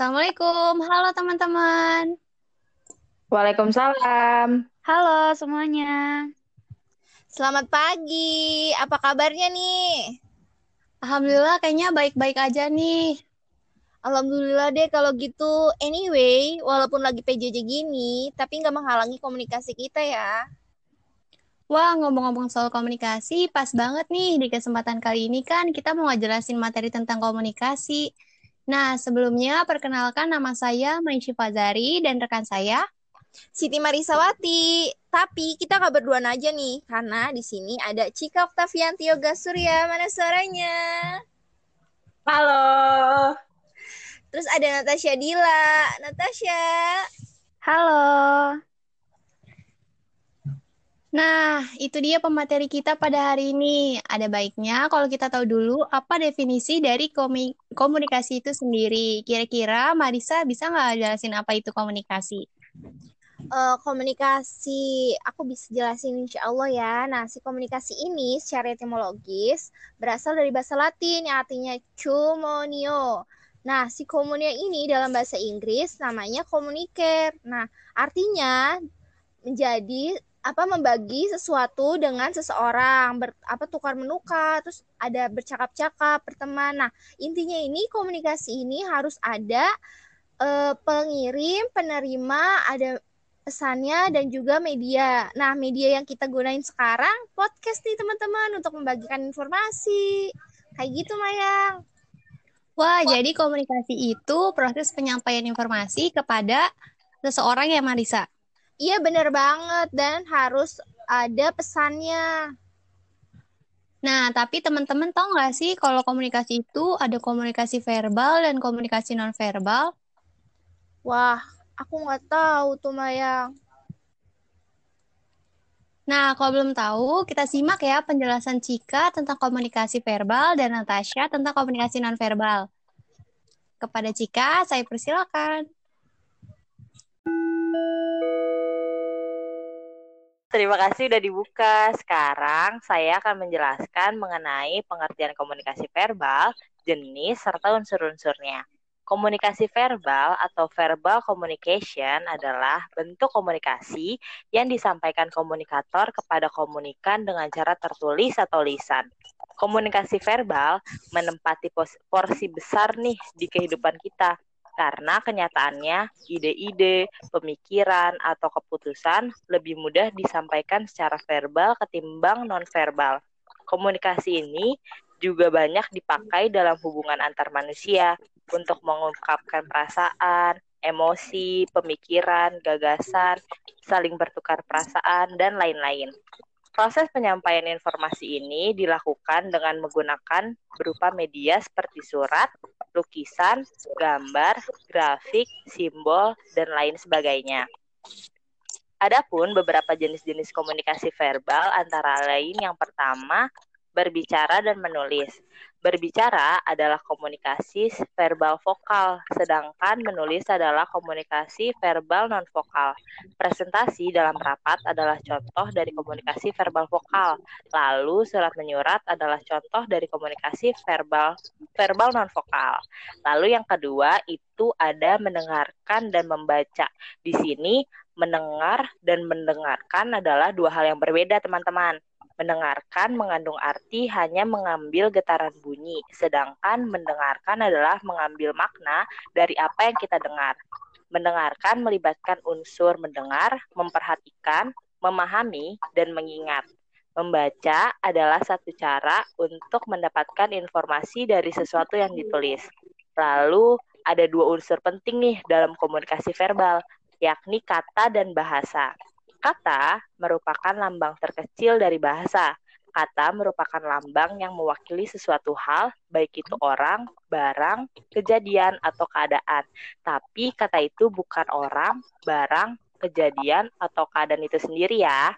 Assalamualaikum, halo teman-teman. Waalaikumsalam. Halo semuanya. Selamat pagi, apa kabarnya nih? Alhamdulillah kayaknya baik-baik aja nih. Alhamdulillah deh kalau gitu. Anyway, walaupun lagi PJJ gini, tapi nggak menghalangi komunikasi kita ya. Wah, ngomong-ngomong soal komunikasi, pas banget nih di kesempatan kali ini kan kita mau ngejelasin materi tentang komunikasi. Nah, sebelumnya perkenalkan nama saya Maisy Fazari dan rekan saya Siti Marisawati. Tapi kita nggak berdua aja nih, karena di sini ada Cika Oktavianti Yoga Surya. Mana suaranya? Halo. Terus ada Natasha Dila. Natasha. Halo. Nah, itu dia pemateri kita pada hari ini. Ada baiknya kalau kita tahu dulu apa definisi dari komunikasi itu sendiri. Kira-kira Marisa bisa nggak jelasin apa itu komunikasi? Uh, komunikasi, aku bisa jelasin insya Allah ya. Nah, si komunikasi ini secara etimologis berasal dari bahasa Latin yang artinya comunio. Nah, si komunia ini dalam bahasa Inggris namanya communicare. Nah, artinya menjadi apa membagi sesuatu dengan seseorang ber, apa tukar menukar terus ada bercakap-cakap berteman. Nah intinya ini komunikasi ini harus ada eh, pengirim penerima ada pesannya dan juga media. Nah media yang kita gunain sekarang podcast nih teman-teman untuk membagikan informasi. Kayak gitu Mayang. Wah, jadi komunikasi itu proses penyampaian informasi kepada seseorang ya Marisa? Iya bener banget dan harus ada pesannya. Nah, tapi teman-teman tahu nggak sih kalau komunikasi itu ada komunikasi verbal dan komunikasi nonverbal? Wah, aku nggak tahu tuh Mayang. Nah, kalau belum tahu, kita simak ya penjelasan Cika tentang komunikasi verbal dan Natasha tentang komunikasi nonverbal. Kepada Cika, saya persilakan. Terima kasih udah dibuka. Sekarang saya akan menjelaskan mengenai pengertian komunikasi verbal, jenis, serta unsur-unsurnya. Komunikasi verbal atau verbal communication adalah bentuk komunikasi yang disampaikan komunikator kepada komunikan dengan cara tertulis atau lisan. Komunikasi verbal menempati porsi besar nih di kehidupan kita, karena kenyataannya ide-ide, pemikiran, atau keputusan lebih mudah disampaikan secara verbal ketimbang nonverbal. Komunikasi ini juga banyak dipakai dalam hubungan antar manusia untuk mengungkapkan perasaan, emosi, pemikiran, gagasan, saling bertukar perasaan, dan lain-lain. Proses penyampaian informasi ini dilakukan dengan menggunakan berupa media seperti surat, lukisan, gambar, grafik, simbol, dan lain sebagainya. Adapun beberapa jenis-jenis komunikasi verbal antara lain yang pertama berbicara dan menulis. Berbicara adalah komunikasi verbal vokal, sedangkan menulis adalah komunikasi verbal non vokal. Presentasi dalam rapat adalah contoh dari komunikasi verbal vokal. Lalu surat menyurat adalah contoh dari komunikasi verbal verbal non vokal. Lalu yang kedua itu ada mendengarkan dan membaca. Di sini mendengar dan mendengarkan adalah dua hal yang berbeda, teman-teman. Mendengarkan mengandung arti hanya mengambil getaran bunyi, sedangkan mendengarkan adalah mengambil makna dari apa yang kita dengar. Mendengarkan melibatkan unsur mendengar, memperhatikan, memahami, dan mengingat. Membaca adalah satu cara untuk mendapatkan informasi dari sesuatu yang ditulis. Lalu, ada dua unsur penting nih dalam komunikasi verbal, yakni kata dan bahasa. Kata merupakan lambang terkecil dari bahasa. Kata merupakan lambang yang mewakili sesuatu hal, baik itu orang, barang, kejadian, atau keadaan. Tapi kata itu bukan orang, barang, kejadian, atau keadaan itu sendiri ya.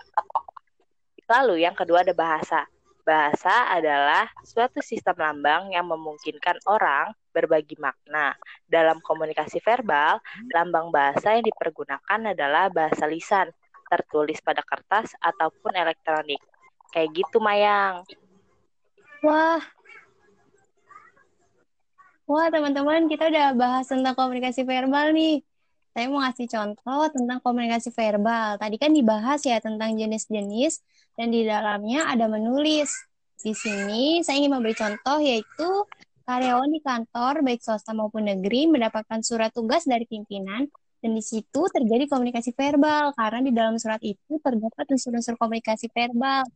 Lalu yang kedua ada bahasa. Bahasa adalah suatu sistem lambang yang memungkinkan orang berbagi makna. Dalam komunikasi verbal, lambang bahasa yang dipergunakan adalah bahasa lisan, tertulis pada kertas ataupun elektronik. Kayak gitu, Mayang. Wah. Wah, teman-teman, kita udah bahas tentang komunikasi verbal nih. Saya mau ngasih contoh tentang komunikasi verbal. Tadi kan dibahas ya tentang jenis-jenis dan di dalamnya ada menulis. Di sini saya ingin memberi contoh yaitu karyawan di kantor baik swasta maupun negeri mendapatkan surat tugas dari pimpinan dan di situ terjadi komunikasi verbal karena di dalam surat itu terdapat unsur-unsur komunikasi verbal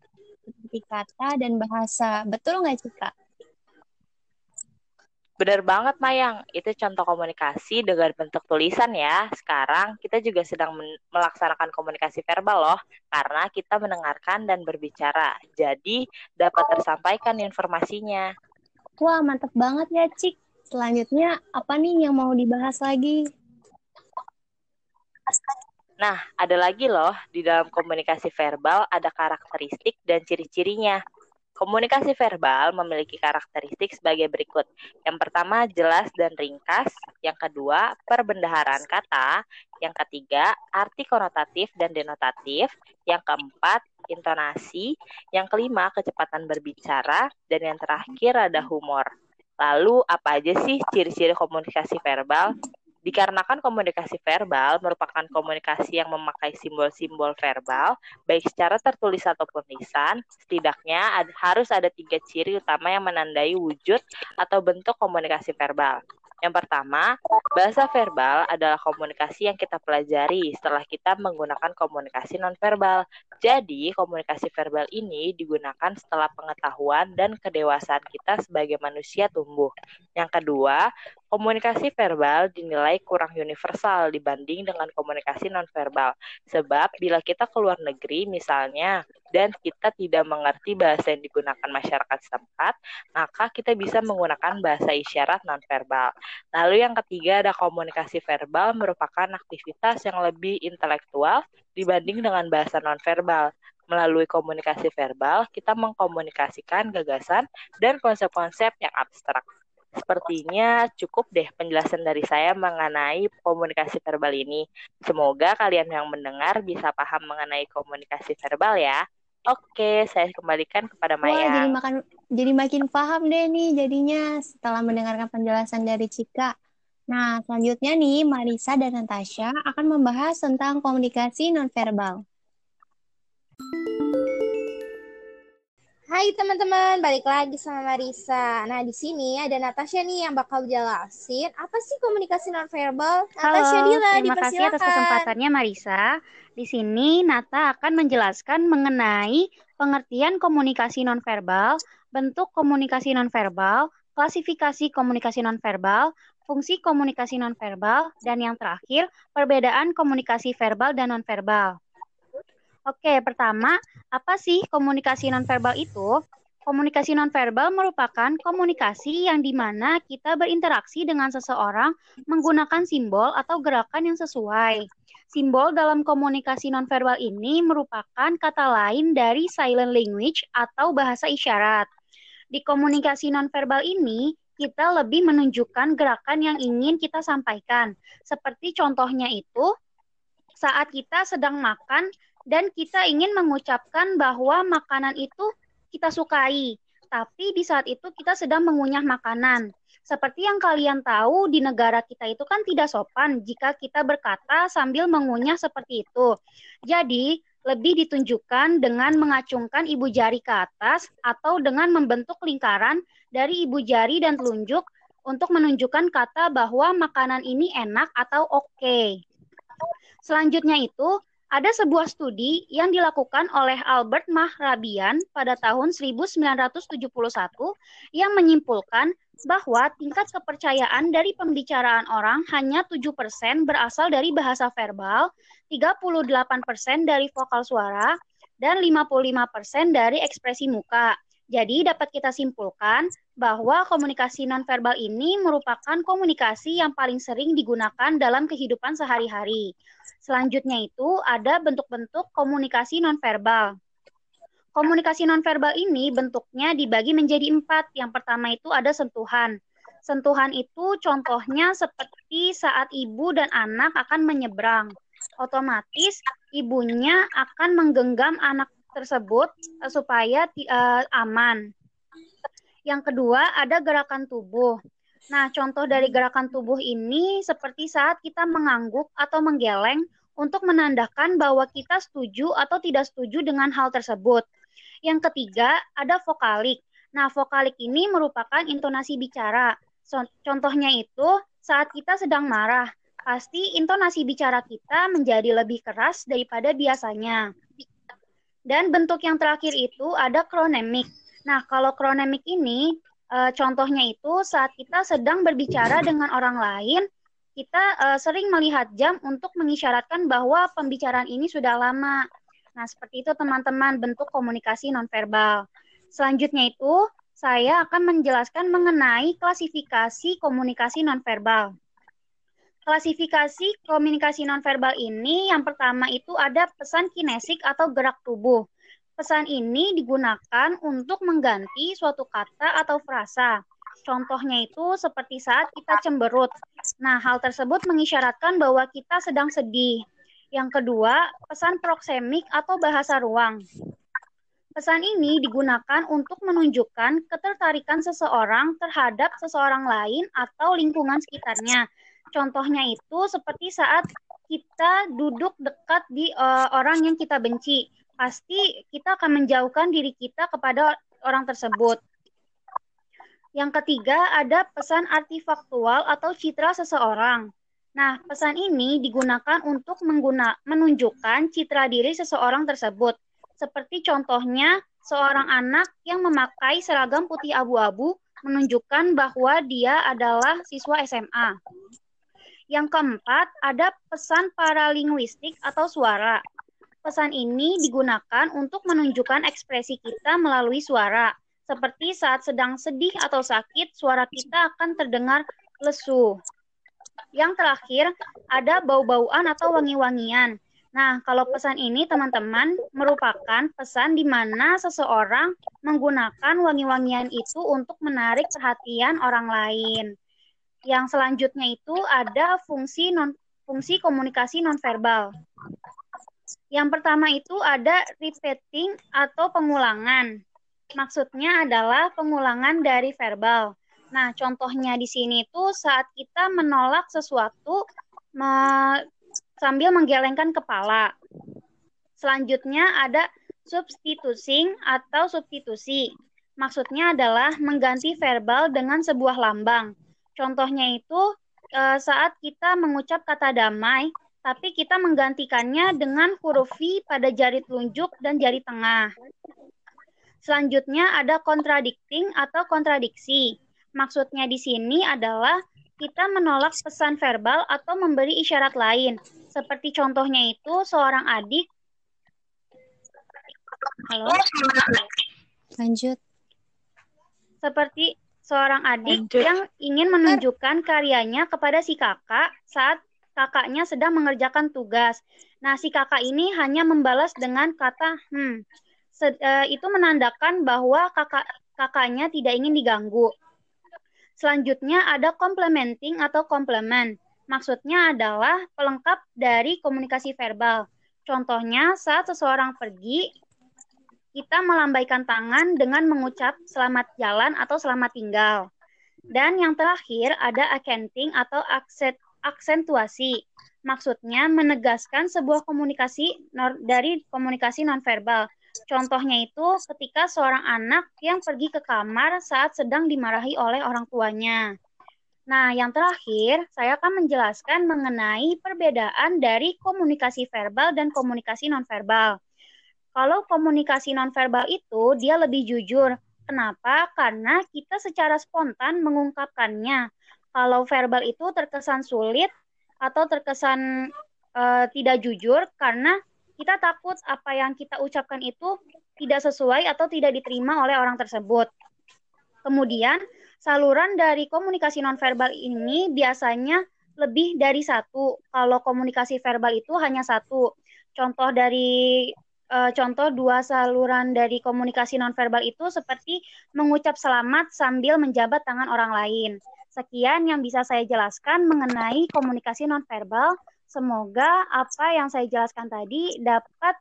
seperti kata dan bahasa. Betul nggak, Cika? Benar banget, Mayang. Itu contoh komunikasi dengan bentuk tulisan ya. Sekarang kita juga sedang melaksanakan komunikasi verbal loh, karena kita mendengarkan dan berbicara. Jadi, dapat tersampaikan informasinya. Wah, mantap banget ya, Cik. Selanjutnya, apa nih yang mau dibahas lagi? Nah, ada lagi loh, di dalam komunikasi verbal ada karakteristik dan ciri-cirinya. Komunikasi verbal memiliki karakteristik sebagai berikut. Yang pertama, jelas dan ringkas. Yang kedua, perbendaharaan kata. Yang ketiga, arti konotatif dan denotatif. Yang keempat, intonasi. Yang kelima, kecepatan berbicara. Dan yang terakhir, ada humor. Lalu, apa aja sih ciri-ciri komunikasi verbal? Dikarenakan komunikasi verbal merupakan komunikasi yang memakai simbol-simbol verbal, baik secara tertulis ataupun lisan, setidaknya ada, harus ada tiga ciri utama yang menandai wujud atau bentuk komunikasi verbal. Yang pertama, bahasa verbal adalah komunikasi yang kita pelajari setelah kita menggunakan komunikasi nonverbal. Jadi, komunikasi verbal ini digunakan setelah pengetahuan dan kedewasaan kita sebagai manusia tumbuh. Yang kedua, komunikasi verbal dinilai kurang universal dibanding dengan komunikasi nonverbal. Sebab bila kita keluar negeri misalnya dan kita tidak mengerti bahasa yang digunakan masyarakat setempat, maka kita bisa menggunakan bahasa isyarat nonverbal. Lalu yang ketiga ada komunikasi verbal merupakan aktivitas yang lebih intelektual dibanding dengan bahasa nonverbal. Melalui komunikasi verbal, kita mengkomunikasikan gagasan dan konsep-konsep yang abstrak. Sepertinya cukup deh penjelasan dari saya mengenai komunikasi verbal ini. Semoga kalian yang mendengar bisa paham mengenai komunikasi verbal ya. Oke, saya kembalikan kepada Maya. Wah, jadi makan jadi makin paham deh nih jadinya setelah mendengarkan penjelasan dari Cika. Nah, selanjutnya nih Marisa dan Natasha akan membahas tentang komunikasi nonverbal. Hai teman-teman, balik lagi sama Marisa. Nah, di sini ada Natasha nih yang bakal jelasin apa sih komunikasi nonverbal. Natasha Dila, terima kasih atas kesempatannya Marisa. Di sini Nata akan menjelaskan mengenai pengertian komunikasi nonverbal, bentuk komunikasi nonverbal, klasifikasi komunikasi nonverbal, fungsi komunikasi nonverbal, dan yang terakhir, perbedaan komunikasi verbal dan nonverbal. Oke, pertama, apa sih komunikasi nonverbal itu? Komunikasi nonverbal merupakan komunikasi yang di mana kita berinteraksi dengan seseorang menggunakan simbol atau gerakan yang sesuai. Simbol dalam komunikasi nonverbal ini merupakan kata lain dari silent language atau bahasa isyarat. Di komunikasi nonverbal ini, kita lebih menunjukkan gerakan yang ingin kita sampaikan. Seperti contohnya itu, saat kita sedang makan dan kita ingin mengucapkan bahwa makanan itu kita sukai, tapi di saat itu kita sedang mengunyah makanan. Seperti yang kalian tahu, di negara kita itu kan tidak sopan jika kita berkata sambil mengunyah seperti itu. Jadi, lebih ditunjukkan dengan mengacungkan ibu jari ke atas atau dengan membentuk lingkaran dari ibu jari dan telunjuk untuk menunjukkan kata bahwa makanan ini enak atau oke. Okay. Selanjutnya itu, ada sebuah studi yang dilakukan oleh Albert Mahrabian pada tahun 1971 yang menyimpulkan bahwa tingkat kepercayaan dari pembicaraan orang hanya 7% berasal dari bahasa verbal, 38% dari vokal suara, dan 55% dari ekspresi muka. Jadi dapat kita simpulkan bahwa komunikasi nonverbal ini merupakan komunikasi yang paling sering digunakan dalam kehidupan sehari-hari. Selanjutnya itu ada bentuk-bentuk komunikasi nonverbal. Komunikasi nonverbal ini bentuknya dibagi menjadi empat. Yang pertama itu ada sentuhan. Sentuhan itu contohnya seperti saat ibu dan anak akan menyeberang. Otomatis ibunya akan menggenggam anak tersebut uh, supaya uh, aman. Yang kedua ada gerakan tubuh. Nah, contoh dari gerakan tubuh ini seperti saat kita mengangguk atau menggeleng untuk menandakan bahwa kita setuju atau tidak setuju dengan hal tersebut. Yang ketiga, ada vokalik. Nah, vokalik ini merupakan intonasi bicara. Contohnya itu saat kita sedang marah, pasti intonasi bicara kita menjadi lebih keras daripada biasanya. Dan bentuk yang terakhir itu ada kronemik. Nah, kalau kronemik ini e, contohnya itu saat kita sedang berbicara dengan orang lain, kita e, sering melihat jam untuk mengisyaratkan bahwa pembicaraan ini sudah lama. Nah, seperti itu teman-teman bentuk komunikasi nonverbal. Selanjutnya itu saya akan menjelaskan mengenai klasifikasi komunikasi nonverbal. Klasifikasi komunikasi nonverbal ini yang pertama itu ada pesan kinesik atau gerak tubuh. Pesan ini digunakan untuk mengganti suatu kata atau frasa. Contohnya itu seperti saat kita cemberut. Nah, hal tersebut mengisyaratkan bahwa kita sedang sedih. Yang kedua, pesan proksemik atau bahasa ruang. Pesan ini digunakan untuk menunjukkan ketertarikan seseorang terhadap seseorang lain atau lingkungan sekitarnya. Contohnya itu seperti saat kita duduk dekat di uh, orang yang kita benci, pasti kita akan menjauhkan diri kita kepada orang tersebut. Yang ketiga ada pesan artifaktual atau citra seseorang. Nah, pesan ini digunakan untuk mengguna, menunjukkan citra diri seseorang tersebut. Seperti contohnya seorang anak yang memakai seragam putih abu-abu menunjukkan bahwa dia adalah siswa SMA. Yang keempat, ada pesan paralinguistik atau suara. Pesan ini digunakan untuk menunjukkan ekspresi kita melalui suara. Seperti saat sedang sedih atau sakit, suara kita akan terdengar lesu. Yang terakhir, ada bau-bauan atau wangi-wangian. Nah, kalau pesan ini teman-teman merupakan pesan di mana seseorang menggunakan wangi-wangian itu untuk menarik perhatian orang lain. Yang selanjutnya itu ada fungsi non fungsi komunikasi nonverbal. Yang pertama itu ada repeating atau pengulangan. Maksudnya adalah pengulangan dari verbal. Nah, contohnya di sini itu saat kita menolak sesuatu sambil menggelengkan kepala. Selanjutnya ada substitusi atau substitusi. Maksudnya adalah mengganti verbal dengan sebuah lambang. Contohnya itu e, saat kita mengucap kata damai, tapi kita menggantikannya dengan huruf V pada jari telunjuk dan jari tengah. Selanjutnya ada contradicting atau kontradiksi. Maksudnya di sini adalah kita menolak pesan verbal atau memberi isyarat lain. Seperti contohnya itu seorang adik Halo. Lanjut. Seperti seorang adik Lanjut. yang ingin menunjukkan karyanya kepada si kakak saat kakaknya sedang mengerjakan tugas. Nah, si kakak ini hanya membalas dengan kata hmm. Se uh, itu menandakan bahwa kakak kakaknya tidak ingin diganggu. Selanjutnya ada complementing atau komplement. Maksudnya adalah pelengkap dari komunikasi verbal. Contohnya saat seseorang pergi, kita melambaikan tangan dengan mengucap selamat jalan atau selamat tinggal. Dan yang terakhir ada accenting atau aksen, aksentuasi. Maksudnya menegaskan sebuah komunikasi dari komunikasi nonverbal. Contohnya itu ketika seorang anak yang pergi ke kamar saat sedang dimarahi oleh orang tuanya. Nah, yang terakhir, saya akan menjelaskan mengenai perbedaan dari komunikasi verbal dan komunikasi nonverbal. Kalau komunikasi nonverbal itu dia lebih jujur. Kenapa? Karena kita secara spontan mengungkapkannya. Kalau verbal itu terkesan sulit atau terkesan uh, tidak jujur karena kita takut apa yang kita ucapkan itu tidak sesuai atau tidak diterima oleh orang tersebut. Kemudian, saluran dari komunikasi nonverbal ini biasanya lebih dari satu. Kalau komunikasi verbal itu hanya satu. Contoh dari uh, contoh dua saluran dari komunikasi nonverbal itu seperti mengucap selamat sambil menjabat tangan orang lain. Sekian yang bisa saya jelaskan mengenai komunikasi nonverbal. Semoga apa yang saya jelaskan tadi dapat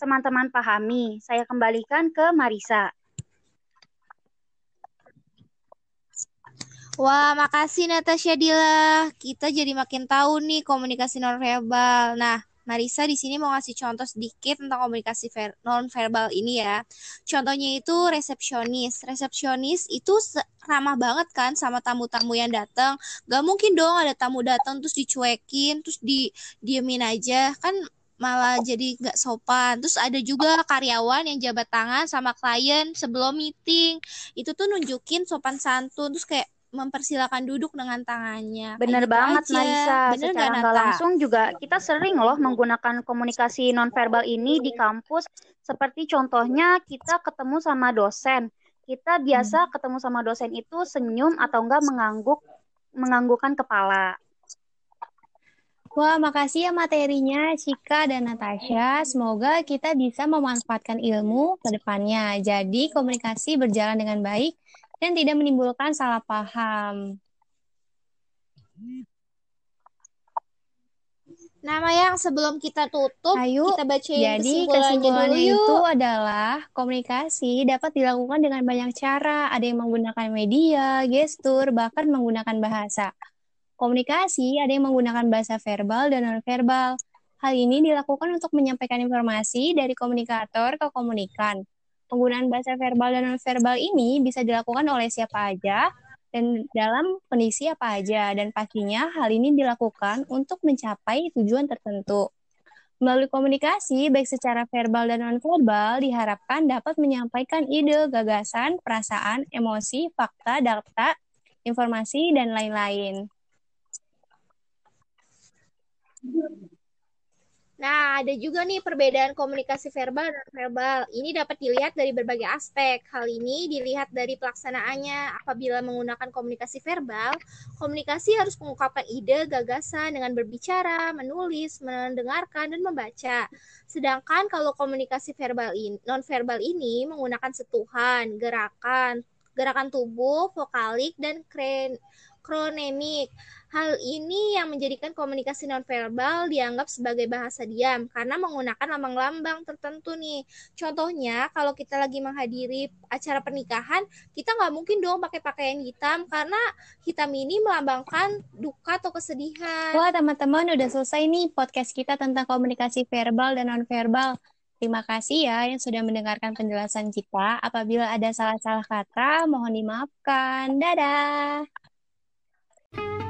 teman-teman pahami. Saya kembalikan ke Marisa. Wah, makasih Natasha Dila. Kita jadi makin tahu nih komunikasi nonverbal. Nah, Marisa di sini mau ngasih contoh sedikit tentang komunikasi nonverbal ini ya. Contohnya itu resepsionis. Resepsionis itu ramah banget kan sama tamu-tamu yang datang. Gak mungkin dong ada tamu datang terus dicuekin, terus di diemin aja. Kan malah jadi gak sopan. Terus ada juga karyawan yang jabat tangan sama klien sebelum meeting. Itu tuh nunjukin sopan santun. Terus kayak mempersilakan duduk dengan tangannya. Bener gitu banget aja. Marisa. Bener Secara nggak langsung juga kita sering loh menggunakan komunikasi nonverbal ini di kampus. Seperti contohnya kita ketemu sama dosen. Kita biasa hmm. ketemu sama dosen itu senyum atau enggak mengangguk menganggukkan kepala. Wah, makasih ya materinya Cika dan Natasha. Semoga kita bisa memanfaatkan ilmu ke depannya. Jadi komunikasi berjalan dengan baik dan tidak menimbulkan salah paham. Nama yang sebelum kita tutup, Ayo, kita bacain jadi kesimpulannya dulu itu adalah komunikasi dapat dilakukan dengan banyak cara. Ada yang menggunakan media, gestur, bahkan menggunakan bahasa. Komunikasi ada yang menggunakan bahasa verbal dan non-verbal. Hal ini dilakukan untuk menyampaikan informasi dari komunikator ke komunikan. Penggunaan bahasa verbal dan non-verbal ini bisa dilakukan oleh siapa aja dan dalam kondisi apa aja dan pastinya hal ini dilakukan untuk mencapai tujuan tertentu. Melalui komunikasi, baik secara verbal dan non-verbal, diharapkan dapat menyampaikan ide, gagasan, perasaan, emosi, fakta, data, informasi, dan lain-lain. Nah, ada juga nih perbedaan komunikasi verbal dan verbal. Ini dapat dilihat dari berbagai aspek. Hal ini dilihat dari pelaksanaannya. Apabila menggunakan komunikasi verbal, komunikasi harus mengungkapkan ide, gagasan dengan berbicara, menulis, mendengarkan, dan membaca. Sedangkan kalau komunikasi verbal in, non-verbal ini menggunakan setuhan, gerakan, gerakan tubuh, vokalik, dan kren, kronemik. Hal ini yang menjadikan komunikasi nonverbal dianggap sebagai bahasa diam karena menggunakan lambang-lambang tertentu nih. Contohnya kalau kita lagi menghadiri acara pernikahan, kita nggak mungkin dong pakai pakaian hitam karena hitam ini melambangkan duka atau kesedihan. Wah teman-teman udah selesai nih podcast kita tentang komunikasi verbal dan nonverbal. Terima kasih ya yang sudah mendengarkan penjelasan kita. Apabila ada salah-salah kata, mohon dimaafkan. Dadah. Bye.